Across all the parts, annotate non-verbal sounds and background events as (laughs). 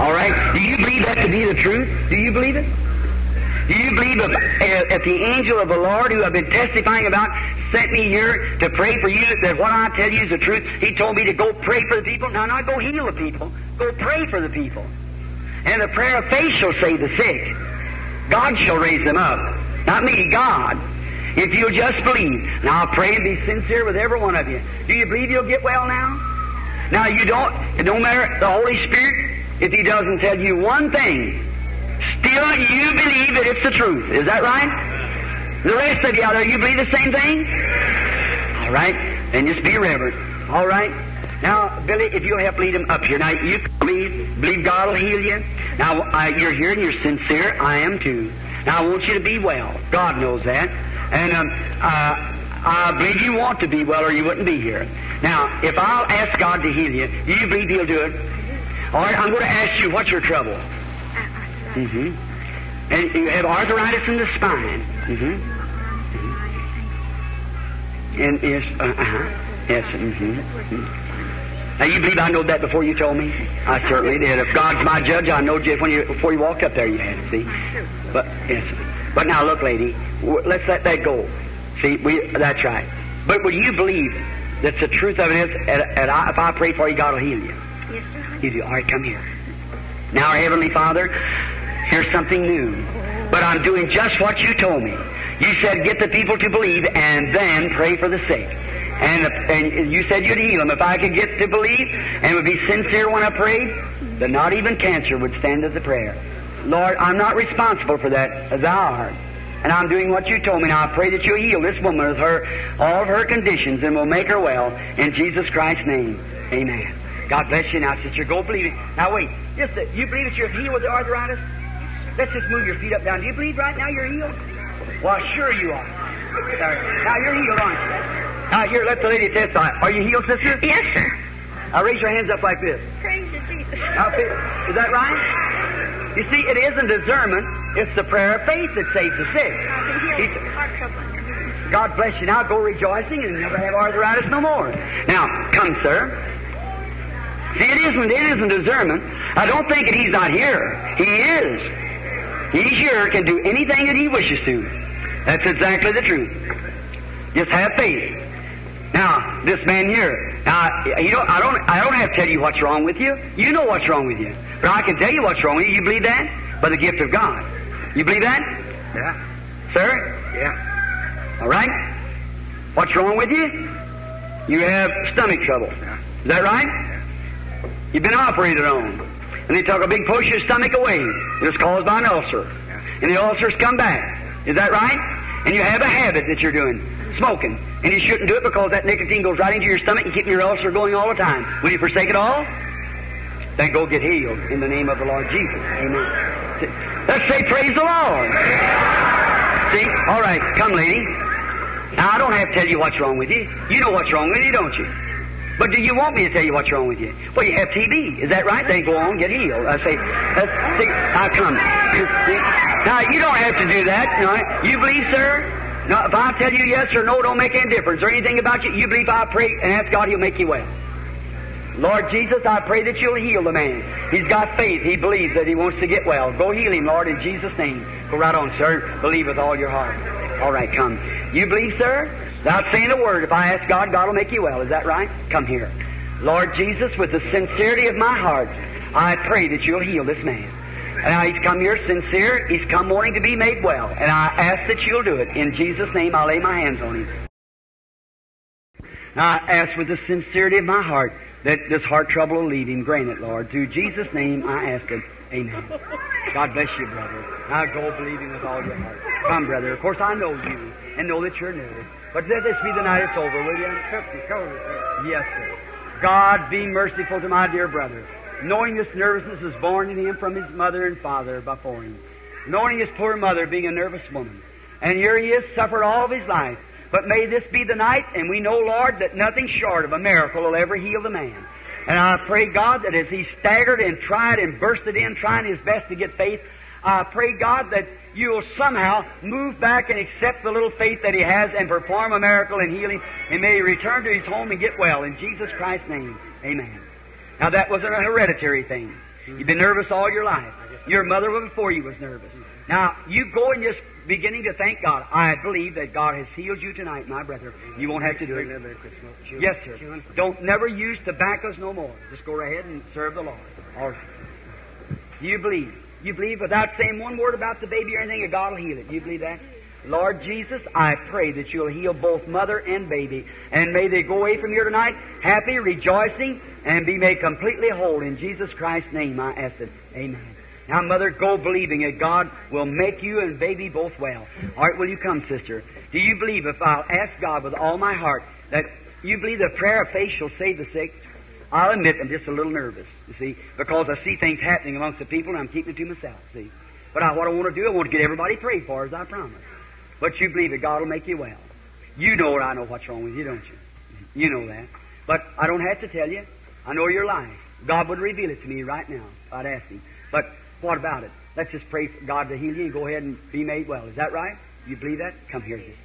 All right? Do you believe that to be the truth? Do you believe it? Do you believe if, uh, if the angel of the Lord, who I've been testifying about, sent me here to pray for you, that what I tell you is the truth? He told me to go pray for the people. Now, not go heal the people. Go pray for the people. And the prayer of faith shall save the sick. God shall raise them up. Not me, God. If you'll just believe. Now, I'll pray and be sincere with every one of you. Do you believe you'll get well now? Now, you don't, it don't matter, the Holy Spirit, if He doesn't tell you one thing, still you believe that it's the truth. Is that right? The rest of you out there, you believe the same thing? All right. Then just be reverent. All right. Now, Billy, if you'll help lead him up here. Now, you believe, believe God will heal you. Now, uh, you're here and you're sincere. I am too. Now, I want you to be well. God knows that. And um, uh, I believe you want to be well or you wouldn't be here. Now, if I'll ask God to heal you, you believe He'll do it? All right, I'm going to ask you, what's your trouble? Mm-hmm. And you have arthritis in the spine. Mm-hmm. And yes, uh, uh-huh. Yes, mm-hmm. mm-hmm. Now you believe I know that before you told me? I certainly did. If God's my judge, I know you when you before you walked up there. You had it, see. But yes. But now look, lady, let's let that go. See, we that's right. But will you believe that the truth of it is, I, if I pray for you, God will heal you? Yes, sir. You. All right, come here. Now, Heavenly Father, here's something new. But I'm doing just what you told me. You said get the people to believe and then pray for the sick. And, and you said you'd heal them. If I could get to believe and would be sincere when I prayed, then not even cancer would stand as a prayer. Lord, I'm not responsible for that. As Thou art. And I'm doing what you told me. Now I pray that you'll heal this woman of her, all of her conditions and will make her well. In Jesus Christ's name. Amen. God bless you now, sister. Go believe it. Now wait. Just that you believe that you're healed with the arthritis? Let's just move your feet up down. Do you believe right now you're healed? Well, sure you are. Sorry. Now you're healed, aren't you? Now here, let the lady testify. Are you healed, sister? Yes, sir. Now raise your hands up like this. Praise you, Jesus. Now, is that right? You see, it isn't discernment. It's the prayer of faith that saves the sick. I've been healed He's- of heart trouble. God bless you. Now go rejoicing and never have arthritis no more. Now, come, sir. See, it isn't, it isn't discernment. I don't think that he's not here. He is. He's here, can do anything that he wishes to. That's exactly the truth. Just have faith. Now, this man here. Now, you don't, I don't, I don't have to tell you what's wrong with you. You know what's wrong with you. But I can tell you what's wrong with you. You believe that? By the gift of God. You believe that? Yeah. Sir? Yeah. All right? What's wrong with you? You have stomach trouble. Yeah. Is that right? You've been operated on. And they took a big push your stomach away. It was caused by an ulcer. And the ulcer's come back. Is that right? And you have a habit that you're doing, smoking. And you shouldn't do it because that nicotine goes right into your stomach and keeping your ulcer going all the time. Will you forsake it all? Then go get healed in the name of the Lord Jesus. Amen. Let's say praise the Lord. See? All right. Come, lady. Now, I don't have to tell you what's wrong with you. You know what's wrong with you, don't you? But do you want me to tell you what's wrong with you? Well, you have TB. Is that right? Then go on, get healed. I say, let's see, now come. (laughs) Now, you don't have to do that. No, you believe, sir? No, if I tell you yes or no, don't make any difference or anything about you. You believe I pray and ask God, He'll make you well. Lord Jesus, I pray that you'll heal the man. He's got faith. He believes that he wants to get well. Go heal him, Lord, in Jesus' name. Go right on, sir. Believe with all your heart. All right, come. You believe, sir? Without saying a word, if I ask God, God will make you well. Is that right? Come here. Lord Jesus, with the sincerity of my heart, I pray that you'll heal this man. And he's come here sincere. He's come wanting to be made well. And I ask that you'll do it. In Jesus' name, I'll lay my hands on him. Now I ask with the sincerity of my heart that this heart trouble will leave him. Grant it, Lord. Through Jesus' name I ask it. Amen. God bless you, brother. Now go believing with all your heart. Come, brother. Of course, I know you and know that you're nervous. But let this be the night it's over, will you? Yes, sir. God be merciful to my dear brother. Knowing this nervousness was born in him from his mother and father before him. Knowing his poor mother being a nervous woman. And here he is, suffered all of his life. But may this be the night, and we know, Lord, that nothing short of a miracle will ever heal the man. And I pray, God, that as he staggered and tried and bursted in, trying his best to get faith, I pray, God, that you will somehow move back and accept the little faith that he has and perform a miracle and healing, and may he return to his home and get well. In Jesus Christ's name, amen. Now, that wasn't a hereditary thing. You've been nervous all your life. Your mother before you was nervous. Now, you go and just beginning to thank God. I believe that God has healed you tonight, my brother. You won't have to do it. Yes, sir. Don't never use tobaccos no more. Just go right ahead and serve the Lord. All right. You believe. You believe without saying one word about the baby or anything, God will heal it. You believe that? Lord Jesus, I pray that you'll heal both mother and baby. And may they go away from here tonight happy, rejoicing, and be made completely whole. In Jesus Christ's name I ask it. Amen. Now, mother, go believing that God will make you and baby both well. All right, will you come, sister? Do you believe if I'll ask God with all my heart that you believe the prayer of faith shall save the sick? I'll admit I'm just a little nervous, you see, because I see things happening amongst the people and I'm keeping it to myself, see. But I, what I want to do, I want to get everybody prayed for, as I promised. But you believe that God will make you well. You know what I know what's wrong with you, don't you? You know that. But I don't have to tell you. I know your life. God would reveal it to me right now. I'd ask Him. But what about it? Let's just pray for God to heal you and go ahead and be made well. Is that right? You believe that? Come here, Jesus.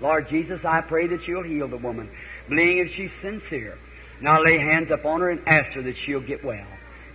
Lord Jesus, I pray that you'll heal the woman, believing if she's sincere. Now lay hands upon her and ask her that she'll get well.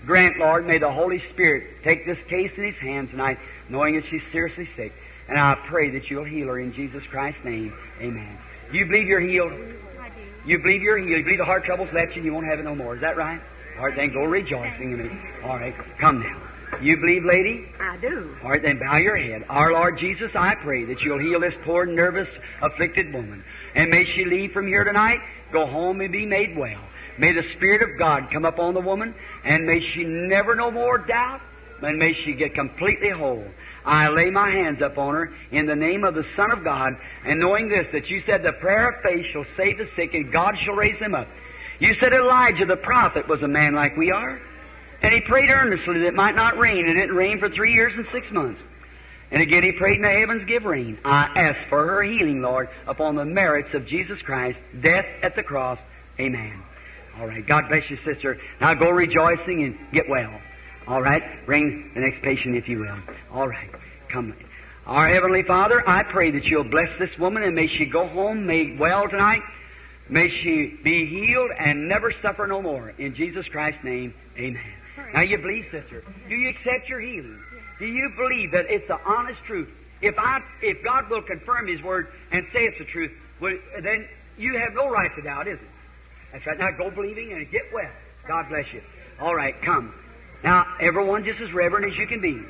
Grant, Lord, may the Holy Spirit take this case in His hands tonight, knowing that she's seriously sick. And I pray that you'll heal her in Jesus Christ's name. Amen. You believe you're healed? I do. You believe you're healed. You believe the heart trouble's left you and you won't have it no more. Is that right? All right, then go rejoicing in me. All right, come now. You believe, lady? I do. All right, then bow your head. Our Lord Jesus, I pray that you'll heal this poor, nervous, afflicted woman. And may she leave from here tonight, go home and be made well. May the Spirit of God come upon the woman, and may she never no more doubt, and may she get completely whole. I lay my hands upon her in the name of the Son of God, and knowing this, that you said the prayer of faith shall save the sick, and God shall raise them up. You said Elijah the prophet was a man like we are. And he prayed earnestly that it might not rain, and it didn't rain for three years and six months. And again he prayed in the heavens, give rain. I ask for her healing, Lord, upon the merits of Jesus Christ, death at the cross. Amen. All right. God bless you, sister. Now go rejoicing and get well. All right. Bring the next patient, if you will. All right. Come. Our Heavenly Father, I pray that you'll bless this woman and may she go home made well tonight. May she be healed and never suffer no more. In Jesus Christ's name, amen. Now you believe, sister. Do you accept your healing? Do you believe that it's the honest truth? If I, if God will confirm His word and say it's the truth, well, then you have no right to doubt, is it? That's right. Now go believing and get well. God bless you. All right, come. Now, everyone just as reverent as you can be.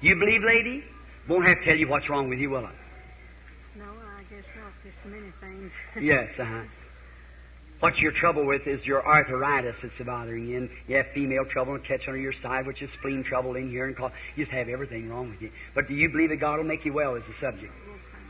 You believe, lady? Won't have to tell you what's wrong with you, will I? No, I guess not. There's so many things. (laughs) Yes, uh-huh. What your trouble with is your arthritis that's bothering you. And you have female trouble and catch under your side, which is spleen trouble in here and call. You just have everything wrong with you. But do you believe that God will make you well is the subject?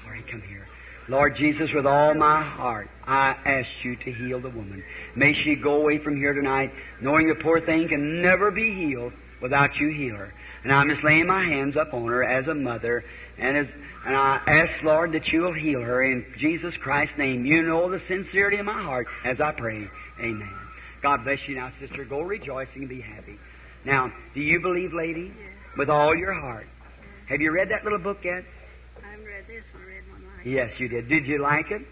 All right, come here. Lord Jesus, with all my heart, I ask you to heal the woman. May she go away from here tonight knowing the poor thing can never be healed without you heal her. And I'm just laying my hands up on her as a mother, and as and I ask, Lord, that you'll heal her in Jesus Christ's name. You know the sincerity of my heart as I pray. Amen. God bless you now, sister. Go rejoicing and be happy. Now, do you believe, lady? Yes. With all your heart. Have you read that little book yet? I haven't read this one. Read one like Yes, you did. Did you like it?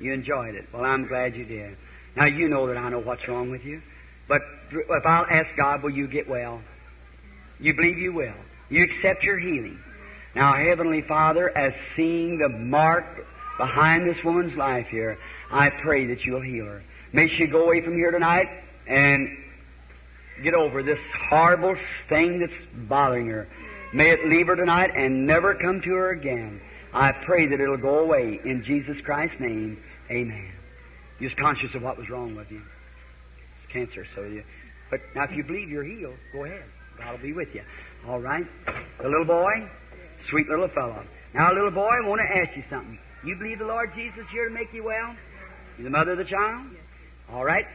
You enjoyed it. Well, I'm glad you did. Now, you know that I know what's wrong with you. But if I'll ask God, will you get well? You believe you will. You accept your healing. Now, Heavenly Father, as seeing the mark behind this woman's life here, I pray that you'll heal her. May she go away from here tonight and get over this horrible thing that's bothering her. May it leave her tonight and never come to her again. I pray that it'll go away in Jesus Christ's name. Amen. You're just conscious of what was wrong with you. It's cancer, so you. But now, if you believe you're healed, go ahead. God will be with you. All right. The little boy, sweet little fellow. Now, little boy, I want to ask you something. You believe the Lord Jesus here to make you well? You the mother of the child? All right.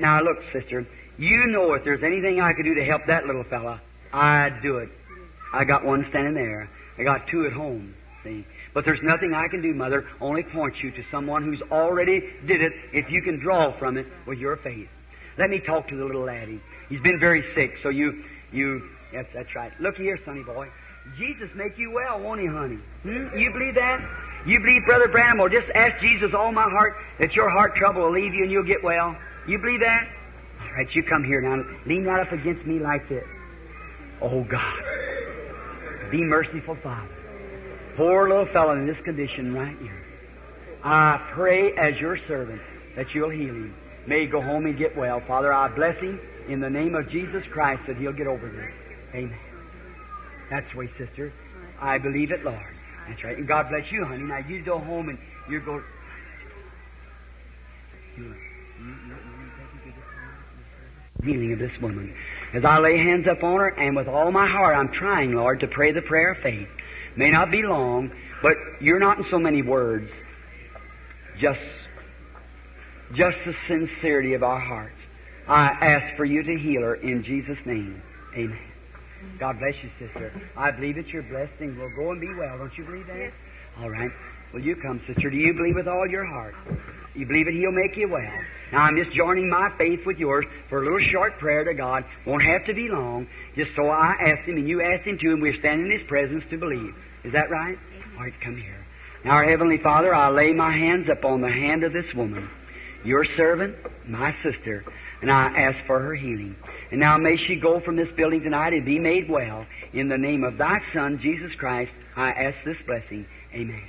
Now, look, sister. You know if there's anything I could do to help that little fella, I'd do it. I got one standing there. I got two at home. See? But there's nothing I can do, Mother, only point you to someone who's already did it if you can draw from it with your faith. Let me talk to the little laddie. He's been very sick, so you, you, yes, that's right. Look here, sonny boy. Jesus make you well, won't he, honey? Hmm? You believe that? You believe, Brother Branham, will just ask Jesus all my heart that your heart trouble will leave you and you'll get well? You believe that? All right, you come here now. Lean right up against me like this. Oh, God. Be merciful, Father. Poor little fellow in this condition right here. I pray as your servant that you'll heal him. May he go home and get well. Father, I bless him in the name of Jesus Christ that he'll get over this. Amen. That's the way, sister. I believe it, Lord. That's right. And God bless you, honey. Now you go home and you go. Mm, mm, mm, Healing of this woman. As I lay hands up on her, and with all my heart, I'm trying, Lord, to pray the prayer of faith. May not be long, but you're not in so many words. Just, just the sincerity of our hearts. I ask for you to heal her in Jesus' name. Amen. God bless you, sister. I believe that your blessing will go and be well. Don't you believe that? Yes. All right. Will you come, sister? Do you believe with all your heart? You believe that He'll make you well. Now I'm just joining my faith with yours for a little short prayer to God. Won't have to be long. Just so I asked Him and you asked Him too, and we're standing in His presence to believe. Is that right? All right, come here. Now, our Heavenly Father, I lay my hands upon the hand of this woman, your servant, my sister, and I ask for her healing. And now may she go from this building tonight and be made well. In the name of thy Son, Jesus Christ, I ask this blessing. Amen.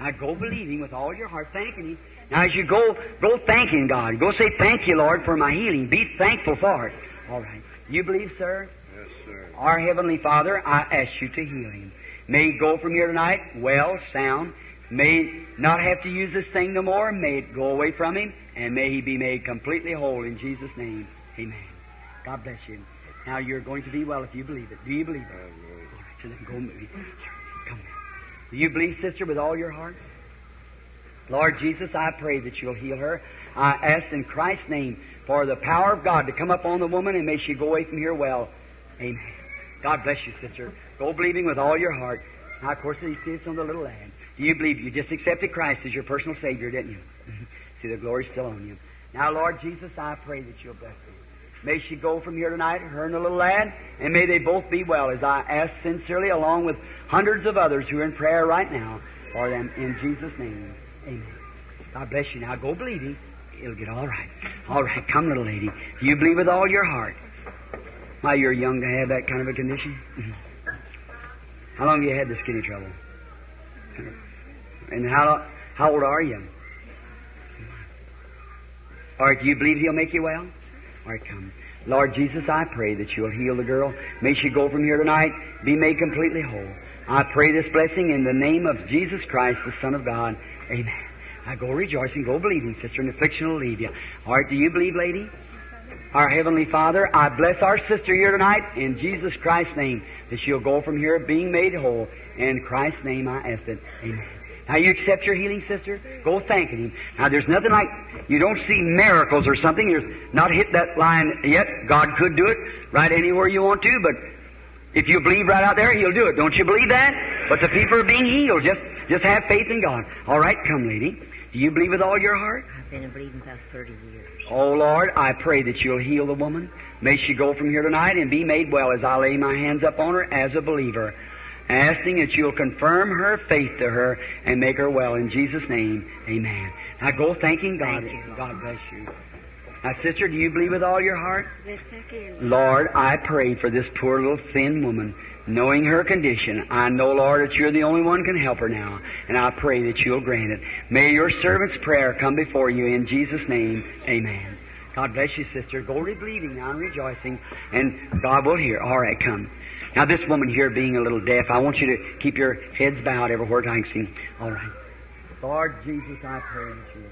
Now go believing with all your heart, thanking Him. Now as you go, go thanking God. Go say, thank you, Lord, for my healing. Be thankful for it. All right. You believe, sir? Yes, sir. Our Heavenly Father, I ask you to heal him. May he go from here tonight well, sound. May he not have to use this thing no more. May it go away from him. And may he be made completely whole in Jesus' name. Amen. God bless you. Now you're going to be well if you believe it. Do you believe it? All right, so then go move. Come here. Do you believe, sister, with all your heart? Lord Jesus, I pray that you'll heal her. I ask in Christ's name for the power of God to come upon the woman and may she go away from here well. Amen. God bless you, sister. Go believing with all your heart. Now, of course, you see it's on the little lad. Do you believe you just accepted Christ as your personal Savior, didn't you? (laughs) see, the glory's still on you. Now, Lord Jesus, I pray that you'll bless her. May she go from here tonight, her and the little lad, and may they both be well, as I ask sincerely, along with hundreds of others who are in prayer right now for them, in Jesus' name. Amen. God bless you. Now go believing. It'll get all right. All right, come, little lady. Do you believe with all your heart? Why, you're young to have that kind of a condition. Mm-hmm. how long have you had this kidney trouble? And how how old are you? All right, do you believe He'll make you well? Lord Jesus, I pray that you'll heal the girl. May she go from here tonight, be made completely whole. I pray this blessing in the name of Jesus Christ, the Son of God. Amen. I go rejoicing, go believing, sister, and affliction will leave you. All right, do you believe, lady? Our Heavenly Father, I bless our sister here tonight in Jesus Christ's name that she'll go from here being made whole. In Christ's name I ask it. Amen. Now you accept your healing, sister? Go thanking Him. Now there's nothing like, you don't see miracles or something. You're not hit that line yet. God could do it right anywhere you want to, but if you believe right out there, He'll do it. Don't you believe that? But the people are being healed. Just, just have faith in God. All right, come lady. Do you believe with all your heart? I've been believing past 30 years. Oh Lord, I pray that you'll heal the woman. May she go from here tonight and be made well as I lay my hands up on her as a believer. Asking that you'll confirm her faith to her and make her well in Jesus' name. Amen. Now go thanking God. Thank. God bless you. Now, sister, do you believe with all your heart? Yes, I do. Lord, I pray for this poor little thin woman. Knowing her condition, I know, Lord, that you're the only one can help her now, and I pray that you'll grant it. May your servant's prayer come before you in Jesus' name. Amen. God bless you, sister. Go re- believing now and rejoicing, and God will hear. All right, come. Now, this woman here being a little deaf, I want you to keep your heads bowed everywhere I can see. All right. Lord Jesus, I pray that you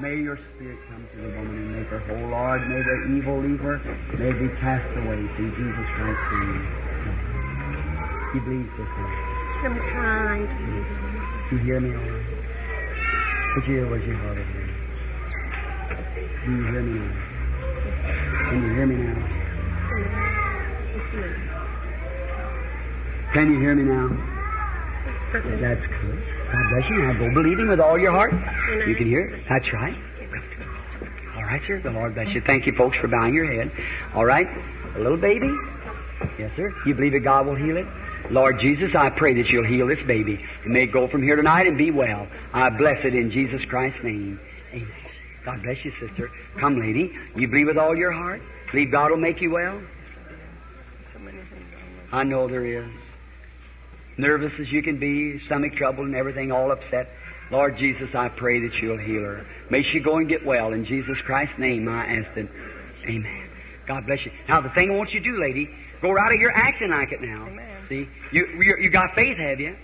may your spirit come to the woman and make her whole. Lord, may the evil leave her. May it be cast away through Jesus Christ's name. You believe, sister. I'm trying to do You hear me all right? Put your ear where's your heart over here. Do you hear me now? Can you hear me now? Can you hear me now? That's good. God bless you. Now go believing with all your heart. You can hear it. That's right. All right, sir. The Lord bless you. Thank you, folks, for bowing your head. All right. A little baby. Yes, sir. You believe that God will heal it? Lord Jesus, I pray that you'll heal this baby and may it go from here tonight and be well. I bless it in Jesus Christ's name. Amen. God bless you, sister. Come, lady. You believe with all your heart? Believe God will make you well? I know there is. Nervous as you can be, stomach trouble and everything, all upset. Lord Jesus, I pray that you'll heal her. May she go and get well. In Jesus Christ's name, I ask it. Amen. God bless you. Now, the thing I want you to do, lady, go right of your acting like it now. Amen. See, you you you got faith, have you?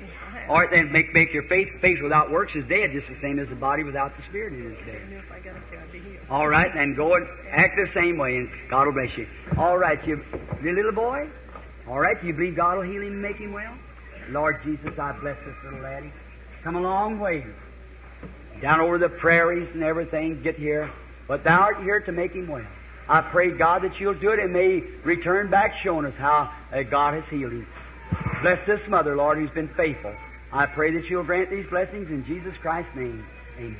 All right, then make make your faith faith without works is dead, just the same as the body without the spirit is dead. If I got to, I'd be healed. All right, then go and act the same way, and God will bless you. All right, you, you little boy. All right, do you believe God will heal him and make him well? Lord Jesus, I bless this little laddie. Come a long way. Down over the prairies and everything, get here. But thou art here to make him well. I pray, God, that you'll do it and may return back showing us how uh, God has healed him. Bless this mother, Lord, who's been faithful. I pray that you'll grant these blessings in Jesus Christ's name. Amen.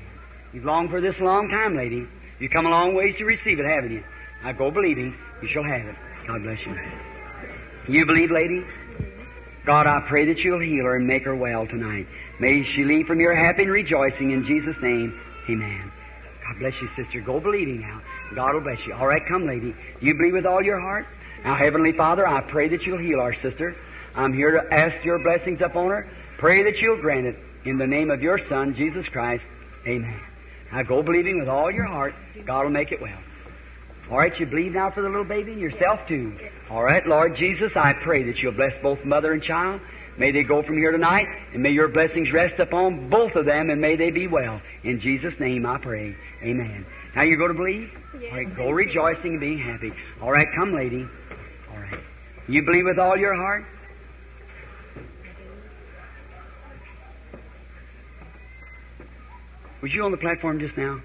You've longed for this a long time, lady. You've come a long ways to receive it, haven't you? Now go believing. You shall have it. God bless you. You believe, lady? God, I pray that you'll heal her and make her well tonight. May she leave from here happy and rejoicing in Jesus' name. Amen. God bless you, sister. Go believing now. God will bless you. All right, come, lady. You believe with all your heart? Now, Heavenly Father, I pray that you'll heal our sister. I'm here to ask your blessings upon her. Pray that you'll grant it in the name of your Son, Jesus Christ. Amen. Now go believing with all your heart. God will make it well. All right, you believe now for the little baby and yourself too. All right, Lord Jesus, I pray that you'll bless both mother and child. May they go from here tonight, and may your blessings rest upon both of them, and may they be well. In Jesus' name I pray. Amen. Now you go to believe? All right, go rejoicing and being happy. All right, come, lady. All right. You believe with all your heart? Was you on the platform just now?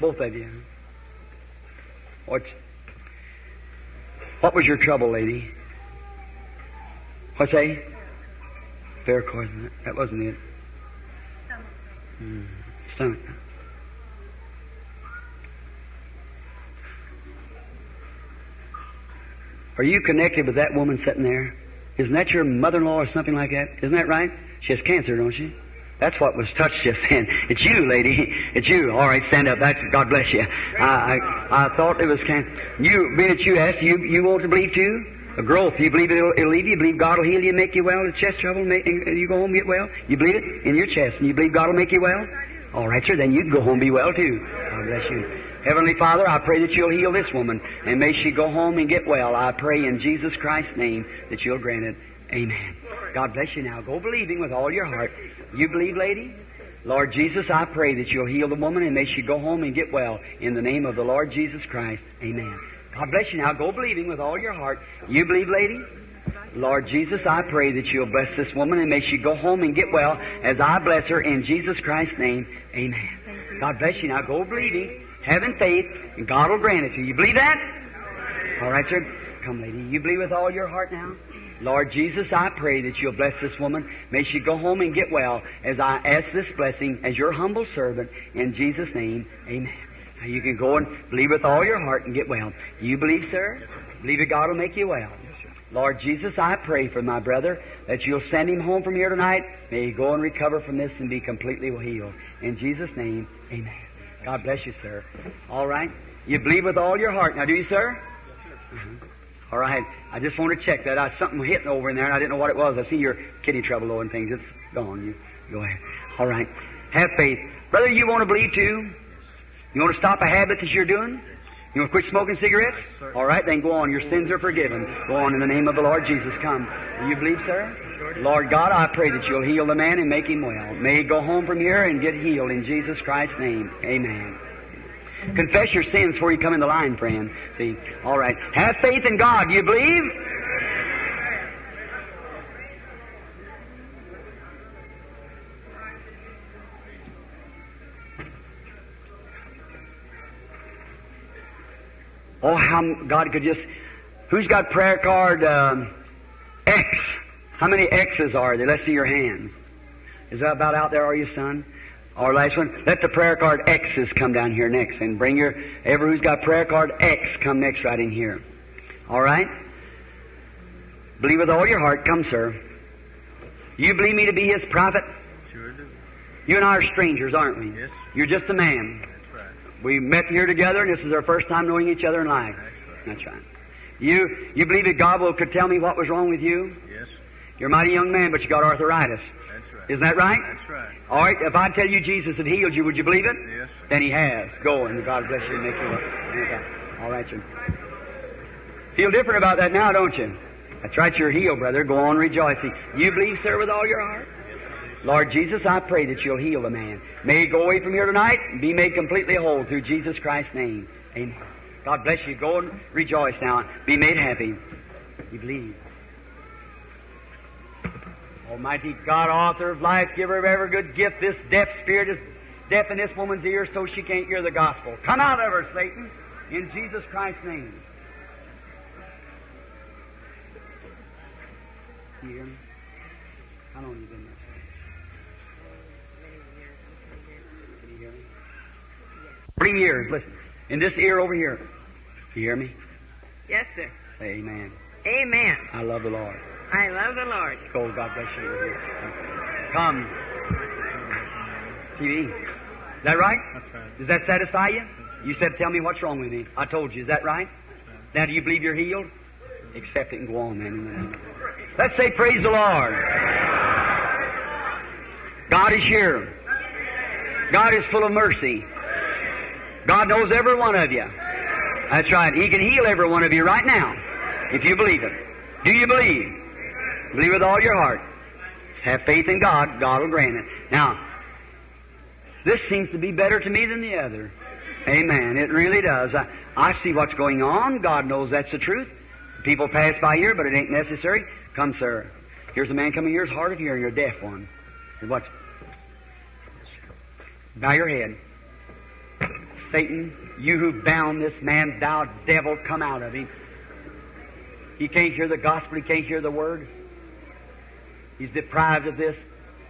Both of you. What's what was your trouble, lady? What's that? Fair Varicose. That wasn't it. Mm, stomach. Are you connected with that woman sitting there? Isn't that your mother-in-law or something like that? Isn't that right? She has cancer, don't she? That's what was touched just then. It's you, lady. It's you. All right, stand up. That's God bless you. I I, I thought it was cancer. You, being that you asked, you you want to believe too? A growth. You believe it'll, it'll leave you. You believe God will heal you, make you well. The chest trouble, make, and you go home and get well. You believe it in your chest, and you believe God will make you well. All right, sir. Then you can go home and be well too. God bless you. Heavenly Father, I pray that you'll heal this woman, and may she go home and get well. I pray in Jesus Christ's name that you'll grant it. Amen. God bless you now. Go believing with all your heart. You believe, lady? Lord Jesus, I pray that you'll heal the woman and may she go home and get well in the name of the Lord Jesus Christ. Amen. God bless you now. Go believing with all your heart. You believe, lady? Lord Jesus, I pray that you'll bless this woman and may she go home and get well as I bless her in Jesus Christ's name. Amen. God bless you now. Go believing, having faith, and God will grant it to you. You believe that? All right, sir. Come, lady. You believe with all your heart now? Lord Jesus, I pray that you'll bless this woman. May she go home and get well as I ask this blessing as your humble servant in Jesus' name. Amen. Now you can go and believe with all your heart and get well. Do You believe, sir? Believe that God will make you well. Lord Jesus, I pray for my brother that you'll send him home from here tonight. May he go and recover from this and be completely healed. In Jesus' name, amen. God bless you, sir. All right. You believe with all your heart. Now, do you, sir? Uh-huh. All right. I just want to check that. I something hitting over in there, and I didn't know what it was. I see your kidney trouble though and things. It's gone. You go ahead. All right. Have faith, brother. You want to believe too? You want to stop a habit that you're doing? You want to quit smoking cigarettes? All right, then go on. Your sins are forgiven. Go on in the name of the Lord Jesus. Come. Do you believe, sir? Lord God, I pray that you'll heal the man and make him well. May he go home from here and get healed in Jesus Christ's name. Amen. Confess your sins before you come in the line, friend. See? All right. Have faith in God. Do You believe? Oh, how God could just. Who's got prayer card um, X? How many X's are there? Let's see your hands. Is that about out there, are you, son? Our last one. Let the prayer card X's come down here next, and bring your ever who's got prayer card X come next right in here. All right. Believe with all your heart. Come, sir. You believe me to be his prophet? Sure do. You and I are strangers, aren't we? Yes. You're just a man. That's right. We met here together, and this is our first time knowing each other in life. That's right. That's right. You you believe that God will could tell me what was wrong with you? Yes. You're a mighty young man, but you got arthritis. Isn't that right? That's right. All right. If I tell you Jesus had healed you, would you believe it? Yes. Then He has. Go and God bless you and make you well. All right, sir. Feel different about that now, don't you? That's right. You're healed, brother. Go on rejoicing. You believe, sir, with all your heart. Lord Jesus, I pray that you'll heal the man. May he go away from here tonight and be made completely whole through Jesus Christ's name. Amen. God bless you. Go and rejoice now. Be made happy. You believe. Almighty God, author of life, giver of every good gift, this deaf spirit is deaf in this woman's ear so she can't hear the gospel. Come out of her, Satan, in Jesus Christ's name. You hear me? How long have you been there? Can you hear me? Three years. Listen. In this ear over here. Do you hear me? Yes, sir. Say amen. Amen. I love the Lord. I love the Lord. Go, God bless you. Come. TB. Is that right? That's right. Does that satisfy you? You said, tell me what's wrong with me. I told you. Is that right? Now, do you believe you're healed? Accept it and go on, man. in the name of- Let's say, praise the Lord. God is here. God is full of mercy. God knows every one of you. That's right. He can heal every one of you right now, if you believe it. Do you believe? Believe with all your heart. Have faith in God. God will grant it. Now, this seems to be better to me than the other. Amen. It really does. I, I see what's going on. God knows that's the truth. People pass by here, but it ain't necessary. Come, sir. Here's a man coming here, hard of hearing, you're a deaf one. Watch. Bow your head. Satan, you who bound this man, thou devil, come out of him. He can't hear the gospel, he can't hear the word. He's deprived of this.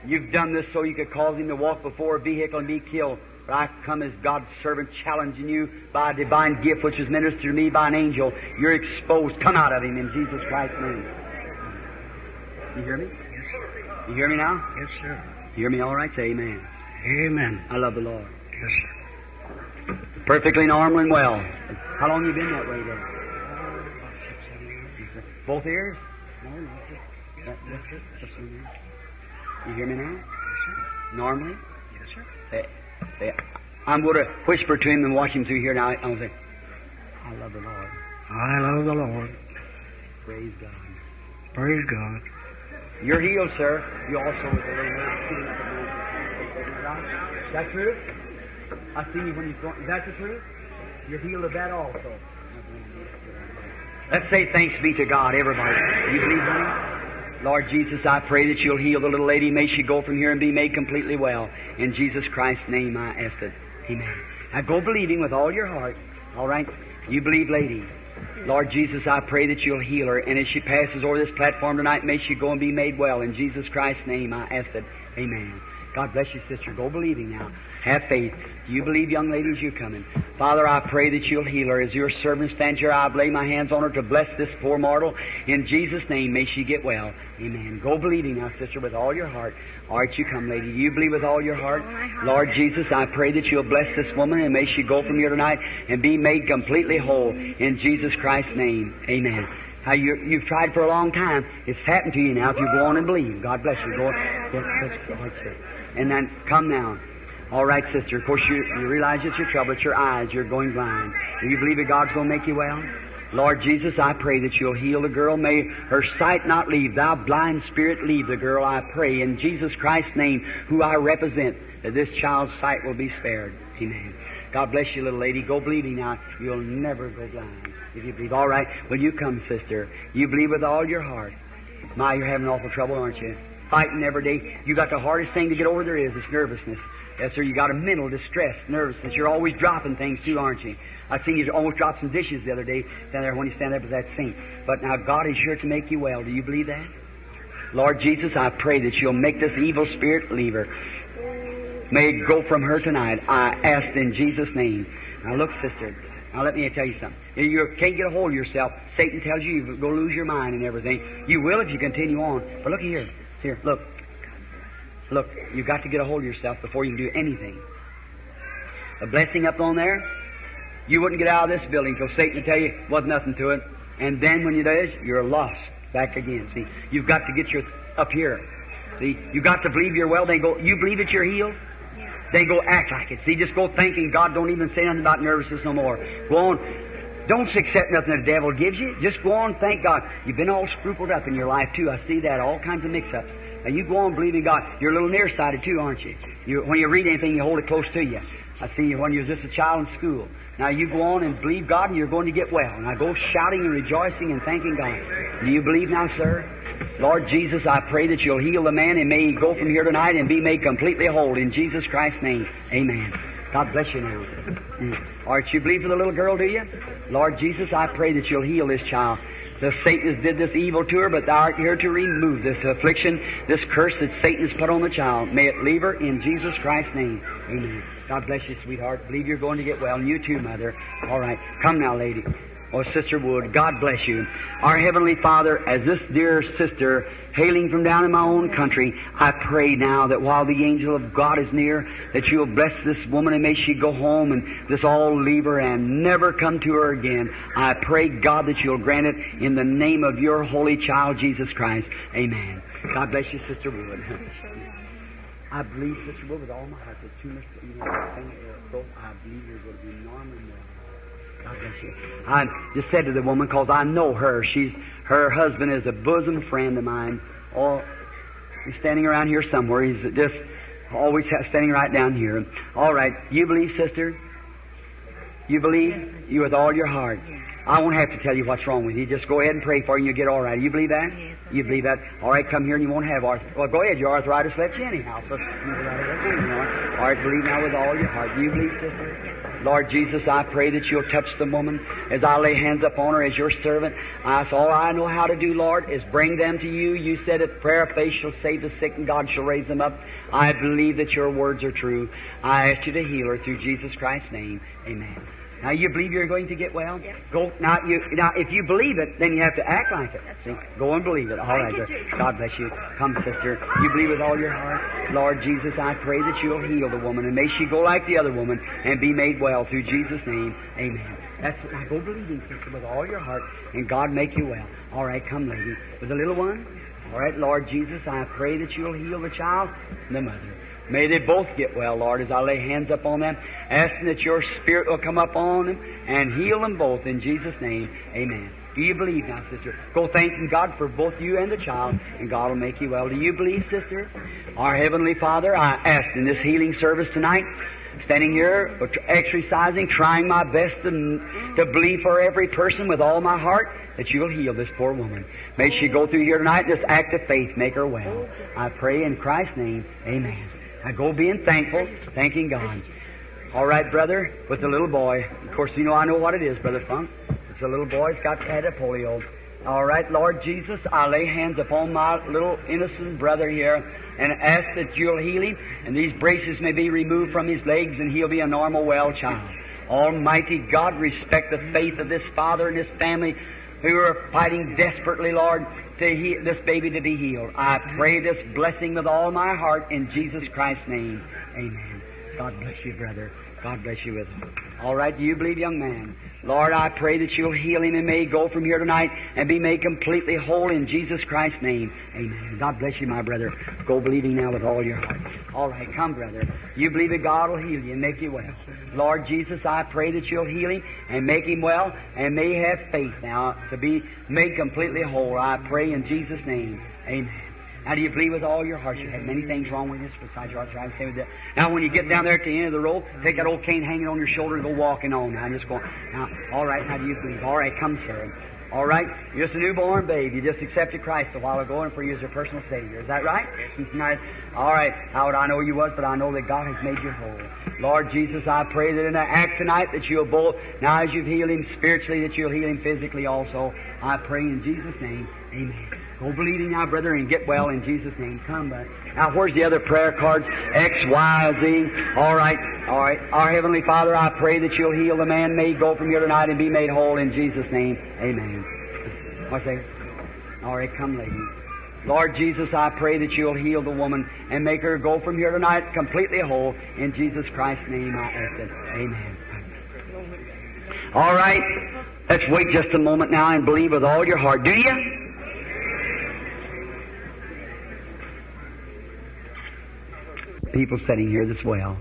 You've done this so you could cause him to walk before a vehicle and be killed. But I come as God's servant challenging you by a divine gift which was ministered to me by an angel. You're exposed. Come out of him in Jesus Christ's name. You hear me? Yes, sir. You hear me now? Yes, sir. You hear me all right? Say amen. Amen. I love the Lord. Yes, sir. Perfectly normal and well. How long you been that way then? Both ears? No, no. That- that's it. Just one. You hear me now? Normally? Yes, sir. Say, say, I'm going to whisper to him and watch him through here now. I'm going to say, I love the Lord. I love the Lord. Praise God. Praise God. You're healed, sir. You also with a little word sitting up at Is that true? I seen you when you throw. Is that the truth? You're healed of that also. Let's say thanks be to God, everybody. You believe me? Lord Jesus, I pray that you'll heal the little lady. May she go from here and be made completely well. In Jesus Christ's name I ask it. Amen. Now go believing with all your heart. All right? You believe, lady. Lord Jesus, I pray that you'll heal her. And as she passes over this platform tonight, may she go and be made well. In Jesus Christ's name I ask it. Amen. God bless you, sister. Go believing now. Have faith. Do you believe, young ladies, you're coming? Father, I pray that you'll heal her. As your servant stands here, I lay my hands on her to bless this poor mortal. In Jesus' name, may she get well. Amen. Go believing now, sister, with all your heart. All right, you come, lady. Do you believe with all your heart? All my heart. Lord Jesus, I pray that you'll bless this woman and may she go from here tonight and be made completely whole. In Jesus Christ's name. Amen. How you, you've tried for a long time. It's happened to you now if you go on and believe. God bless you. Go on. Yes, yes, on. And then come now. All right, sister. Of course, you, you realize it's your trouble. It's your eyes. You're going blind. Do you believe that God's going to make you well? Lord Jesus, I pray that you'll heal the girl. May her sight not leave. Thou blind spirit leave the girl, I pray. In Jesus Christ's name, who I represent, that this child's sight will be spared. Amen. God bless you, little lady. Go believing now. You'll never go blind if you believe. All right. Will you come, sister? You believe with all your heart. My, you're having awful trouble, aren't you? Fighting every day. You got the hardest thing to get over there is this nervousness. Yes, sir. You got a mental distress, nervousness. You're always dropping things too, aren't you? I seen you almost drop some dishes the other day down there when you stand up at that sink. But now God is sure to make you well. Do you believe that? Lord Jesus, I pray that you'll make this evil spirit leave her. May it go from her tonight. I ask in Jesus' name. Now look, sister, Now let me tell you something. You can't get a hold of yourself, Satan tells you you're going to lose your mind and everything. You will if you continue on. But look here. Here, look. Look, you've got to get a hold of yourself before you can do anything. A blessing up on there, you wouldn't get out of this building till Satan would tell you wasn't nothing to it. And then when you do, you're lost back again. See, you've got to get your up here. See, you've got to believe you're well. Then go. You believe that you're healed. Then go act like it. See, just go thinking God. Don't even say nothing about nervousness no more. Go on. Don't accept nothing the devil gives you. Just go on, thank God. You've been all scrupled up in your life too. I see that. All kinds of mix-ups. And you go on believing God. You're a little nearsighted too, aren't you? you? When you read anything, you hold it close to you. I see you when you was just a child in school. Now you go on and believe God and you're going to get well. Now go shouting and rejoicing and thanking God. Do you believe now, sir? Lord Jesus, I pray that you'll heal the man and may he go from here tonight and be made completely whole in Jesus Christ's name. Amen. God bless you now. Mm. All right, you believe for the little girl, do you? Lord Jesus, I pray that you'll heal this child. The Satan has did this evil to her, but thou art here to remove this affliction, this curse that Satan has put on the child. May it leave her in Jesus Christ's name. Amen. God bless you, sweetheart. Believe you're going to get well. And you too, mother. All right. Come now, lady. Oh, Sister Wood, God bless you. Our Heavenly Father, as this dear sister, hailing from down in my own country, I pray now that while the angel of God is near, that you'll bless this woman and may she go home and this all leave her and never come to her again. I pray, God, that you'll grant it in the name of your holy child, Jesus Christ. Amen. God bless you, Sister Wood. I believe, Sister Wood, with all my heart, the tumors, you know, I believe you're going to be. Oh, God bless you. I just said to the woman, because I know her. She's her husband is a bosom friend of mine. Oh, he's standing around here somewhere. He's just always standing right down here. All right, you believe, sister? You believe? You with all your heart. I won't have to tell you what's wrong with you. Just go ahead and pray for you and you'll get all right. You believe that? Yes, you believe that? All right, come here and you won't have arthritis. Well, go ahead. Your arthritis left you anyhow. So you. All right, believe now with all your heart. Do you believe, sister? Lord Jesus, I pray that you'll touch the woman as I lay hands upon her as your servant. I That's all I know how to do, Lord, is bring them to you. You said that prayer of faith shall save the sick and God shall raise them up. I believe that your words are true. I ask you to heal her through Jesus Christ's name. Amen. Now you believe you're going to get well? Yes. Go now. You now if you believe it, then you have to act like it. That's See, right. go and believe it. All right, God bless you. Come, sister. You believe with all your heart, Lord Jesus. I pray that you'll heal the woman and may she go like the other woman and be made well through Jesus' name. Amen. That's it. Now go believing, sister, with all your heart, and God make you well. All right, come, lady, with the little one. All right, Lord Jesus, I pray that you'll heal the child and the mother. May they both get well, Lord, as I lay hands upon them, asking that your Spirit will come up on them and heal them both in Jesus' name. Amen. Do you believe now, sister? Go thanking God for both you and the child, and God will make you well. Do you believe, sister? Our Heavenly Father, I ask in this healing service tonight, standing here, exercising, trying my best to, to believe for every person with all my heart that you'll heal this poor woman. May she go through here tonight, this act of faith, make her well. I pray in Christ's name, amen. I go being thankful, thanking God. All right, brother, with the little boy. Of course, you know I know what it is, Brother Funk. It's a little boy's got had a polio. All right, Lord Jesus, I lay hands upon my little innocent brother here and ask that you'll heal him and these braces may be removed from his legs and he'll be a normal, well child. Almighty God, respect the faith of this father and his family who are fighting desperately, Lord, to heal this baby to be healed. I pray this blessing with all my heart in Jesus Christ's name. Amen. God bless you, brother. God bless you with. All right, do you believe, young man? Lord, I pray that you'll heal him and may he go from here tonight and be made completely whole in Jesus Christ's name. Amen. God bless you, my brother. Go believing now with all your heart. All right, come, brother. You believe that God will heal you and make you well. Lord Jesus, I pray that you'll heal him and make him well and may he have faith now to be made completely whole. I pray in Jesus' name. Amen. Now, do you believe with all your heart you had many things wrong with this besides your arthritis? Stay with that. Now, when you get down there at the end of the road, take that old cane hanging on your shoulder and go walking on. Now, I'm just going, Now, all right. How do you believe? All right, come, sir. All right, you're just a newborn babe. You just accepted Christ a while ago and for you as your personal Savior. Is that right? Now, (laughs) all right. How would I know you was? But I know that God has made you whole. Lord Jesus, I pray that in the act tonight that you'll both, now as you've healed him spiritually, that you'll heal him physically also. I pray in Jesus' name. Amen. Go believing now, brother, and get well in Jesus' name. Come back. Now, where's the other prayer cards? X, Y, Z. All right. All right. Our Heavenly Father, I pray that you'll heal the man. May go from here tonight and be made whole in Jesus' name. Amen. What's that? All right, come, lady. Lord Jesus, I pray that you'll heal the woman and make her go from here tonight completely whole. In Jesus Christ's name I ask it. Amen. All right. Let's wait just a moment now and believe with all your heart. Do you? People sitting here this well.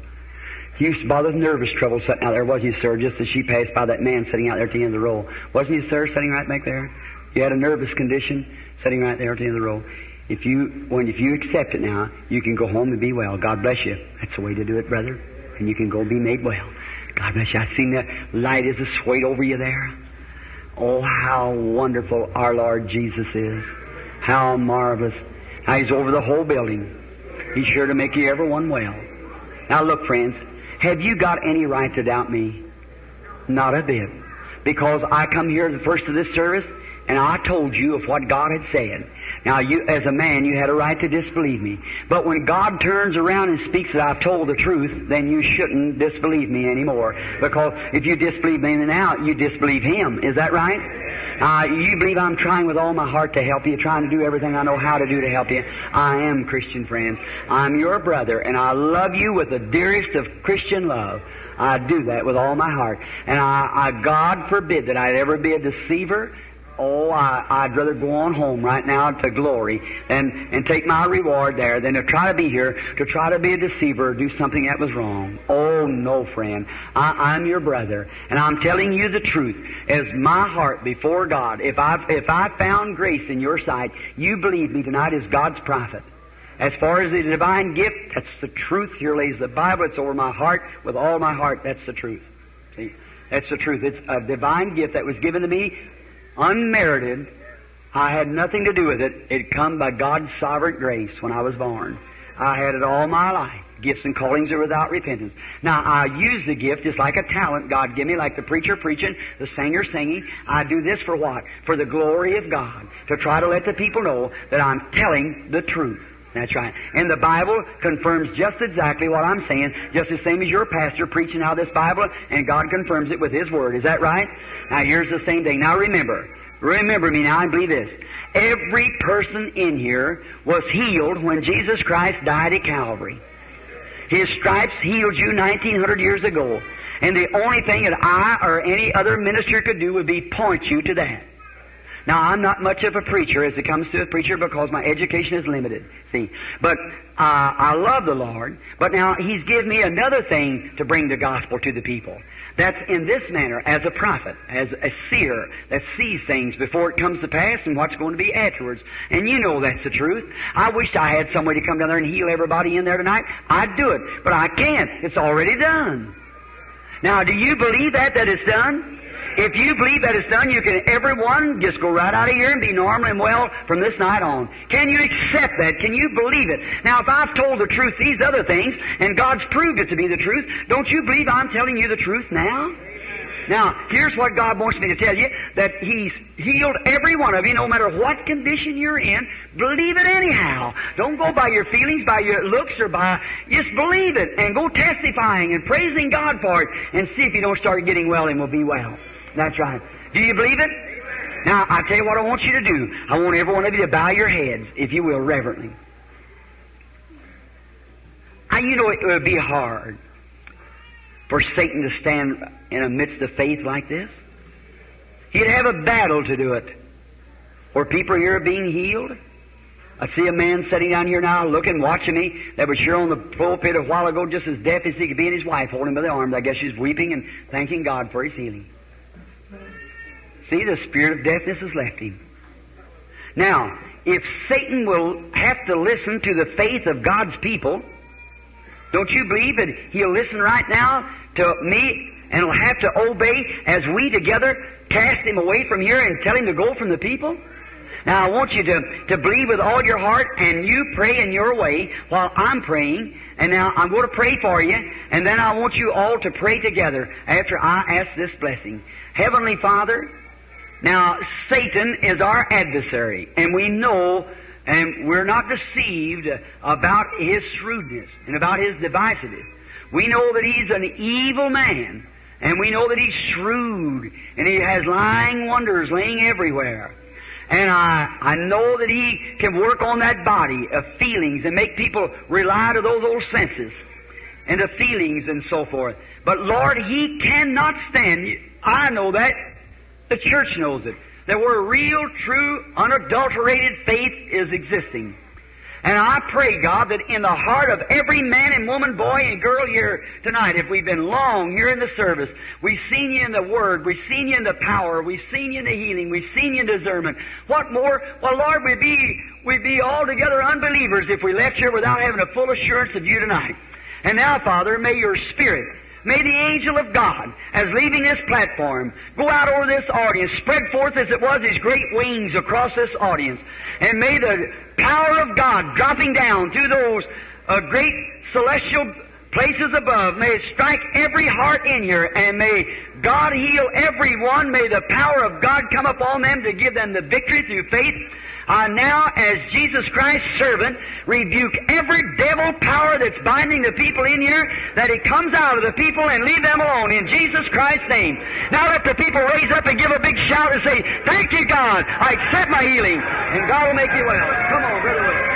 He used to bother nervous trouble sitting out there, wasn't you, sir? Just as she passed by that man sitting out there at the end of the row. Wasn't you, sir, sitting right back there? You had a nervous condition sitting right there at the end of the row. If you, when, if you accept it now, you can go home and be well. God bless you. That's the way to do it, brother. And you can go be made well. God bless you. I've seen the light as a swayed over you there. Oh, how wonderful our Lord Jesus is. How marvelous. Now He's over the whole building. He's sure to make you everyone well. Now look, friends, have you got any right to doubt me? Not a bit. Because I come here the first of this service and I told you of what God had said. Now you, as a man, you had a right to disbelieve me. But when God turns around and speaks that I've told the truth, then you shouldn't disbelieve me anymore. Because if you disbelieve me now, you disbelieve Him. Is that right? Uh, you believe I'm trying with all my heart to help you, trying to do everything I know how to do to help you. I am, Christian friends. I'm your brother, and I love you with the dearest of Christian love. I do that with all my heart. And I, I God forbid that I'd ever be a deceiver. Oh, I, I'd rather go on home right now to glory and, and take my reward there than to try to be here, to try to be a deceiver or do something that was wrong. Oh, no, friend. I, I'm your brother, and I'm telling you the truth. As my heart before God, if I if I found grace in your sight, you believe me tonight as God's prophet. As far as the divine gift, that's the truth. Here lays the Bible. It's over my heart with all my heart. That's the truth. See, that's the truth. It's a divine gift that was given to me unmerited. I had nothing to do with it. It come by God's sovereign grace when I was born. I had it all my life. Gifts and callings are without repentance. Now, I use the gift just like a talent God give me, like the preacher preaching, the singer singing. I do this for what? For the glory of God. To try to let the people know that I'm telling the truth. That's right. And the Bible confirms just exactly what I'm saying, just the same as your pastor preaching out this Bible, and God confirms it with His Word. Is that right? Now here's the same thing. Now remember, remember me now and believe this. Every person in here was healed when Jesus Christ died at Calvary. His stripes healed you 1900 years ago. And the only thing that I or any other minister could do would be point you to that. Now, I'm not much of a preacher as it comes to a preacher because my education is limited. See, but uh, I love the Lord. But now He's given me another thing to bring the gospel to the people. That's in this manner, as a prophet, as a seer that sees things before it comes to pass and what's going to be afterwards. And you know that's the truth. I wish I had somebody to come down there and heal everybody in there tonight. I'd do it, but I can't. It's already done. Now, do you believe that that it's done? If you believe that it's done, you can, everyone, just go right out of here and be normal and well from this night on. Can you accept that? Can you believe it? Now, if I've told the truth, these other things, and God's proved it to be the truth, don't you believe I'm telling you the truth now? Now, here's what God wants me to tell you, that He's healed every one of you, no matter what condition you're in. Believe it anyhow. Don't go by your feelings, by your looks, or by, just believe it, and go testifying and praising God for it, and see if you don't start getting well and will be well. That's right. Do you believe it? Now, I tell you what I want you to do. I want every one of you to bow your heads, if you will, reverently. I, you know it would be hard for Satan to stand in the midst of faith like this. He'd have a battle to do it. Where people here are being healed. I see a man sitting down here now looking, watching me, that was sure on the pulpit a while ago just as deaf as he could be, and his wife holding him by the arms. I guess she's weeping and thanking God for his healing. See, the spirit of deafness has left him. Now, if Satan will have to listen to the faith of God's people, don't you believe that he'll listen right now to me and will have to obey as we together cast him away from here and tell him to go from the people? Now I want you to, to believe with all your heart and you pray in your way while I'm praying. And now I'm going to pray for you and then I want you all to pray together after I ask this blessing. Heavenly Father, now Satan is our adversary and we know and we're not deceived about his shrewdness and about his divisiveness. We know that he's an evil man and we know that he's shrewd and he has lying wonders laying everywhere. And I, I know that He can work on that body of feelings and make people rely to those old senses and the feelings and so forth. But Lord, He cannot stand. I know that. The church knows it. That where real, true, unadulterated faith is existing. And I pray, God, that in the heart of every man and woman, boy and girl here tonight, if we've been long here in the service, we've seen you in the Word, we've seen you in the power, we've seen you in the healing, we've seen you in discernment. What more? Well, Lord, we'd be, we'd be altogether unbelievers if we left here without having a full assurance of you tonight. And now, Father, may your Spirit May the angel of God, as leaving this platform, go out over this audience, spread forth as it was his great wings across this audience, and may the power of God dropping down through those uh, great celestial places above, may it strike every heart in here, and may God heal everyone. May the power of God come upon them to give them the victory through faith. I now, as Jesus Christ's servant, rebuke every devil power that's binding the people in here, that it comes out of the people and leave them alone in Jesus Christ's name. Now let the people raise up and give a big shout and say, Thank you, God. I accept my healing. And God will make you well. Come on, Brother